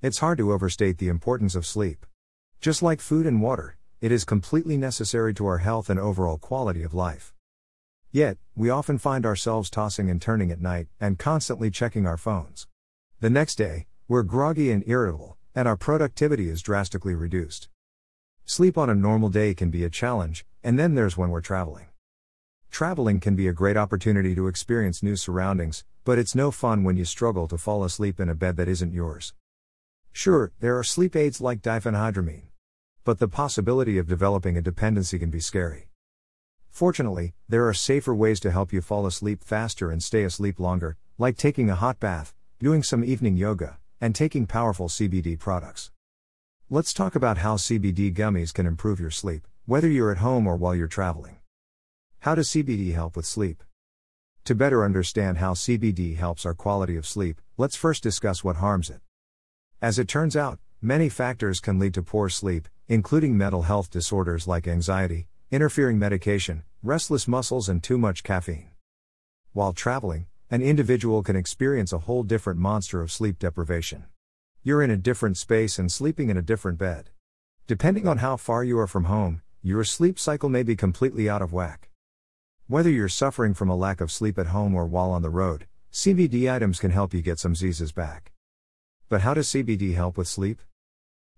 It's hard to overstate the importance of sleep. Just like food and water, it is completely necessary to our health and overall quality of life. Yet, we often find ourselves tossing and turning at night and constantly checking our phones. The next day, we're groggy and irritable, and our productivity is drastically reduced. Sleep on a normal day can be a challenge, and then there's when we're traveling. Traveling can be a great opportunity to experience new surroundings, but it's no fun when you struggle to fall asleep in a bed that isn't yours. Sure, there are sleep aids like diphenhydramine. But the possibility of developing a dependency can be scary. Fortunately, there are safer ways to help you fall asleep faster and stay asleep longer, like taking a hot bath, doing some evening yoga, and taking powerful CBD products. Let's talk about how CBD gummies can improve your sleep, whether you're at home or while you're traveling. How does CBD help with sleep? To better understand how CBD helps our quality of sleep, let's first discuss what harms it. As it turns out, many factors can lead to poor sleep, including mental health disorders like anxiety, interfering medication, restless muscles, and too much caffeine. While traveling, an individual can experience a whole different monster of sleep deprivation. You're in a different space and sleeping in a different bed. Depending on how far you are from home, your sleep cycle may be completely out of whack. Whether you're suffering from a lack of sleep at home or while on the road, CBD items can help you get some Z's back. But how does CBD help with sleep?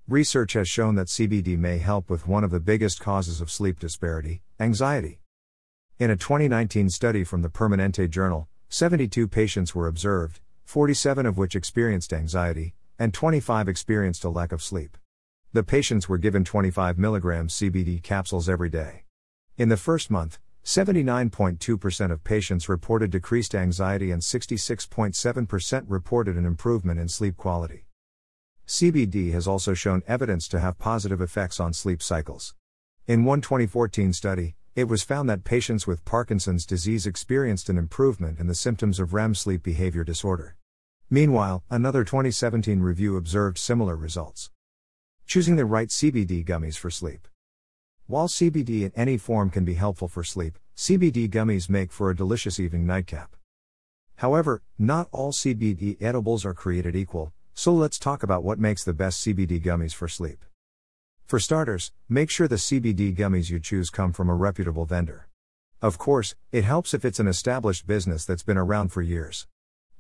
Research has shown that CBD may help with one of the biggest causes of sleep disparity anxiety. In a 2019 study from the Permanente Journal, 72 patients were observed, 47 of which experienced anxiety, and 25 experienced a lack of sleep. The patients were given 25 mg CBD capsules every day. In the first month, 79.2% of patients reported decreased anxiety and 66.7% reported an improvement in sleep quality. CBD has also shown evidence to have positive effects on sleep cycles. In one 2014 study, it was found that patients with Parkinson's disease experienced an improvement in the symptoms of REM sleep behavior disorder. Meanwhile, another 2017 review observed similar results. Choosing the right CBD gummies for sleep. While CBD in any form can be helpful for sleep, CBD gummies make for a delicious evening nightcap. However, not all CBD edibles are created equal, so let's talk about what makes the best CBD gummies for sleep. For starters, make sure the CBD gummies you choose come from a reputable vendor. Of course, it helps if it's an established business that's been around for years.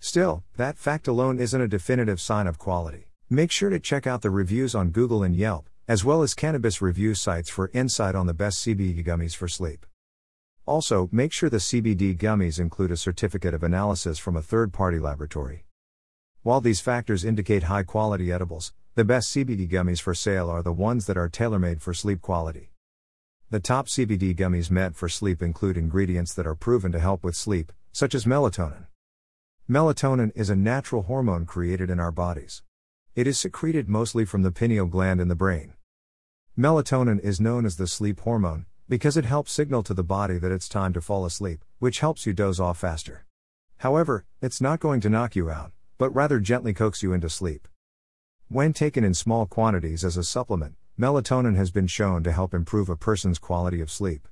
Still, that fact alone isn't a definitive sign of quality. Make sure to check out the reviews on Google and Yelp, as well as cannabis review sites for insight on the best CBD gummies for sleep. Also, make sure the CBD gummies include a certificate of analysis from a third party laboratory. While these factors indicate high quality edibles, the best CBD gummies for sale are the ones that are tailor made for sleep quality. The top CBD gummies meant for sleep include ingredients that are proven to help with sleep, such as melatonin. Melatonin is a natural hormone created in our bodies. It is secreted mostly from the pineal gland in the brain. Melatonin is known as the sleep hormone because it helps signal to the body that it's time to fall asleep, which helps you doze off faster. However, it's not going to knock you out but rather gently coax you into sleep. When taken in small quantities as a supplement, melatonin has been shown to help improve a person's quality of sleep.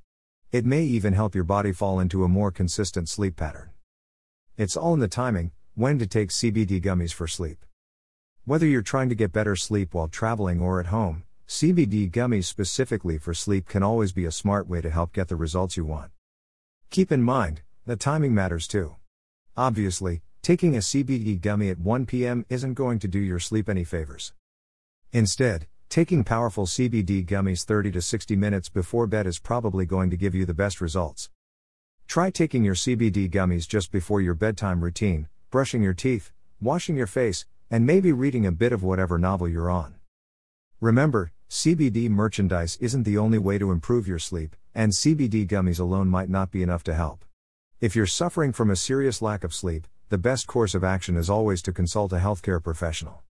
It may even help your body fall into a more consistent sleep pattern. It's all in the timing, when to take CBD gummies for sleep. Whether you're trying to get better sleep while traveling or at home, CBD gummies specifically for sleep can always be a smart way to help get the results you want. Keep in mind, the timing matters too. Obviously, Taking a CBD gummy at 1 p.m. isn't going to do your sleep any favors. Instead, taking powerful CBD gummies 30 to 60 minutes before bed is probably going to give you the best results. Try taking your CBD gummies just before your bedtime routine, brushing your teeth, washing your face, and maybe reading a bit of whatever novel you're on. Remember, CBD merchandise isn't the only way to improve your sleep, and CBD gummies alone might not be enough to help. If you're suffering from a serious lack of sleep, the best course of action is always to consult a healthcare professional.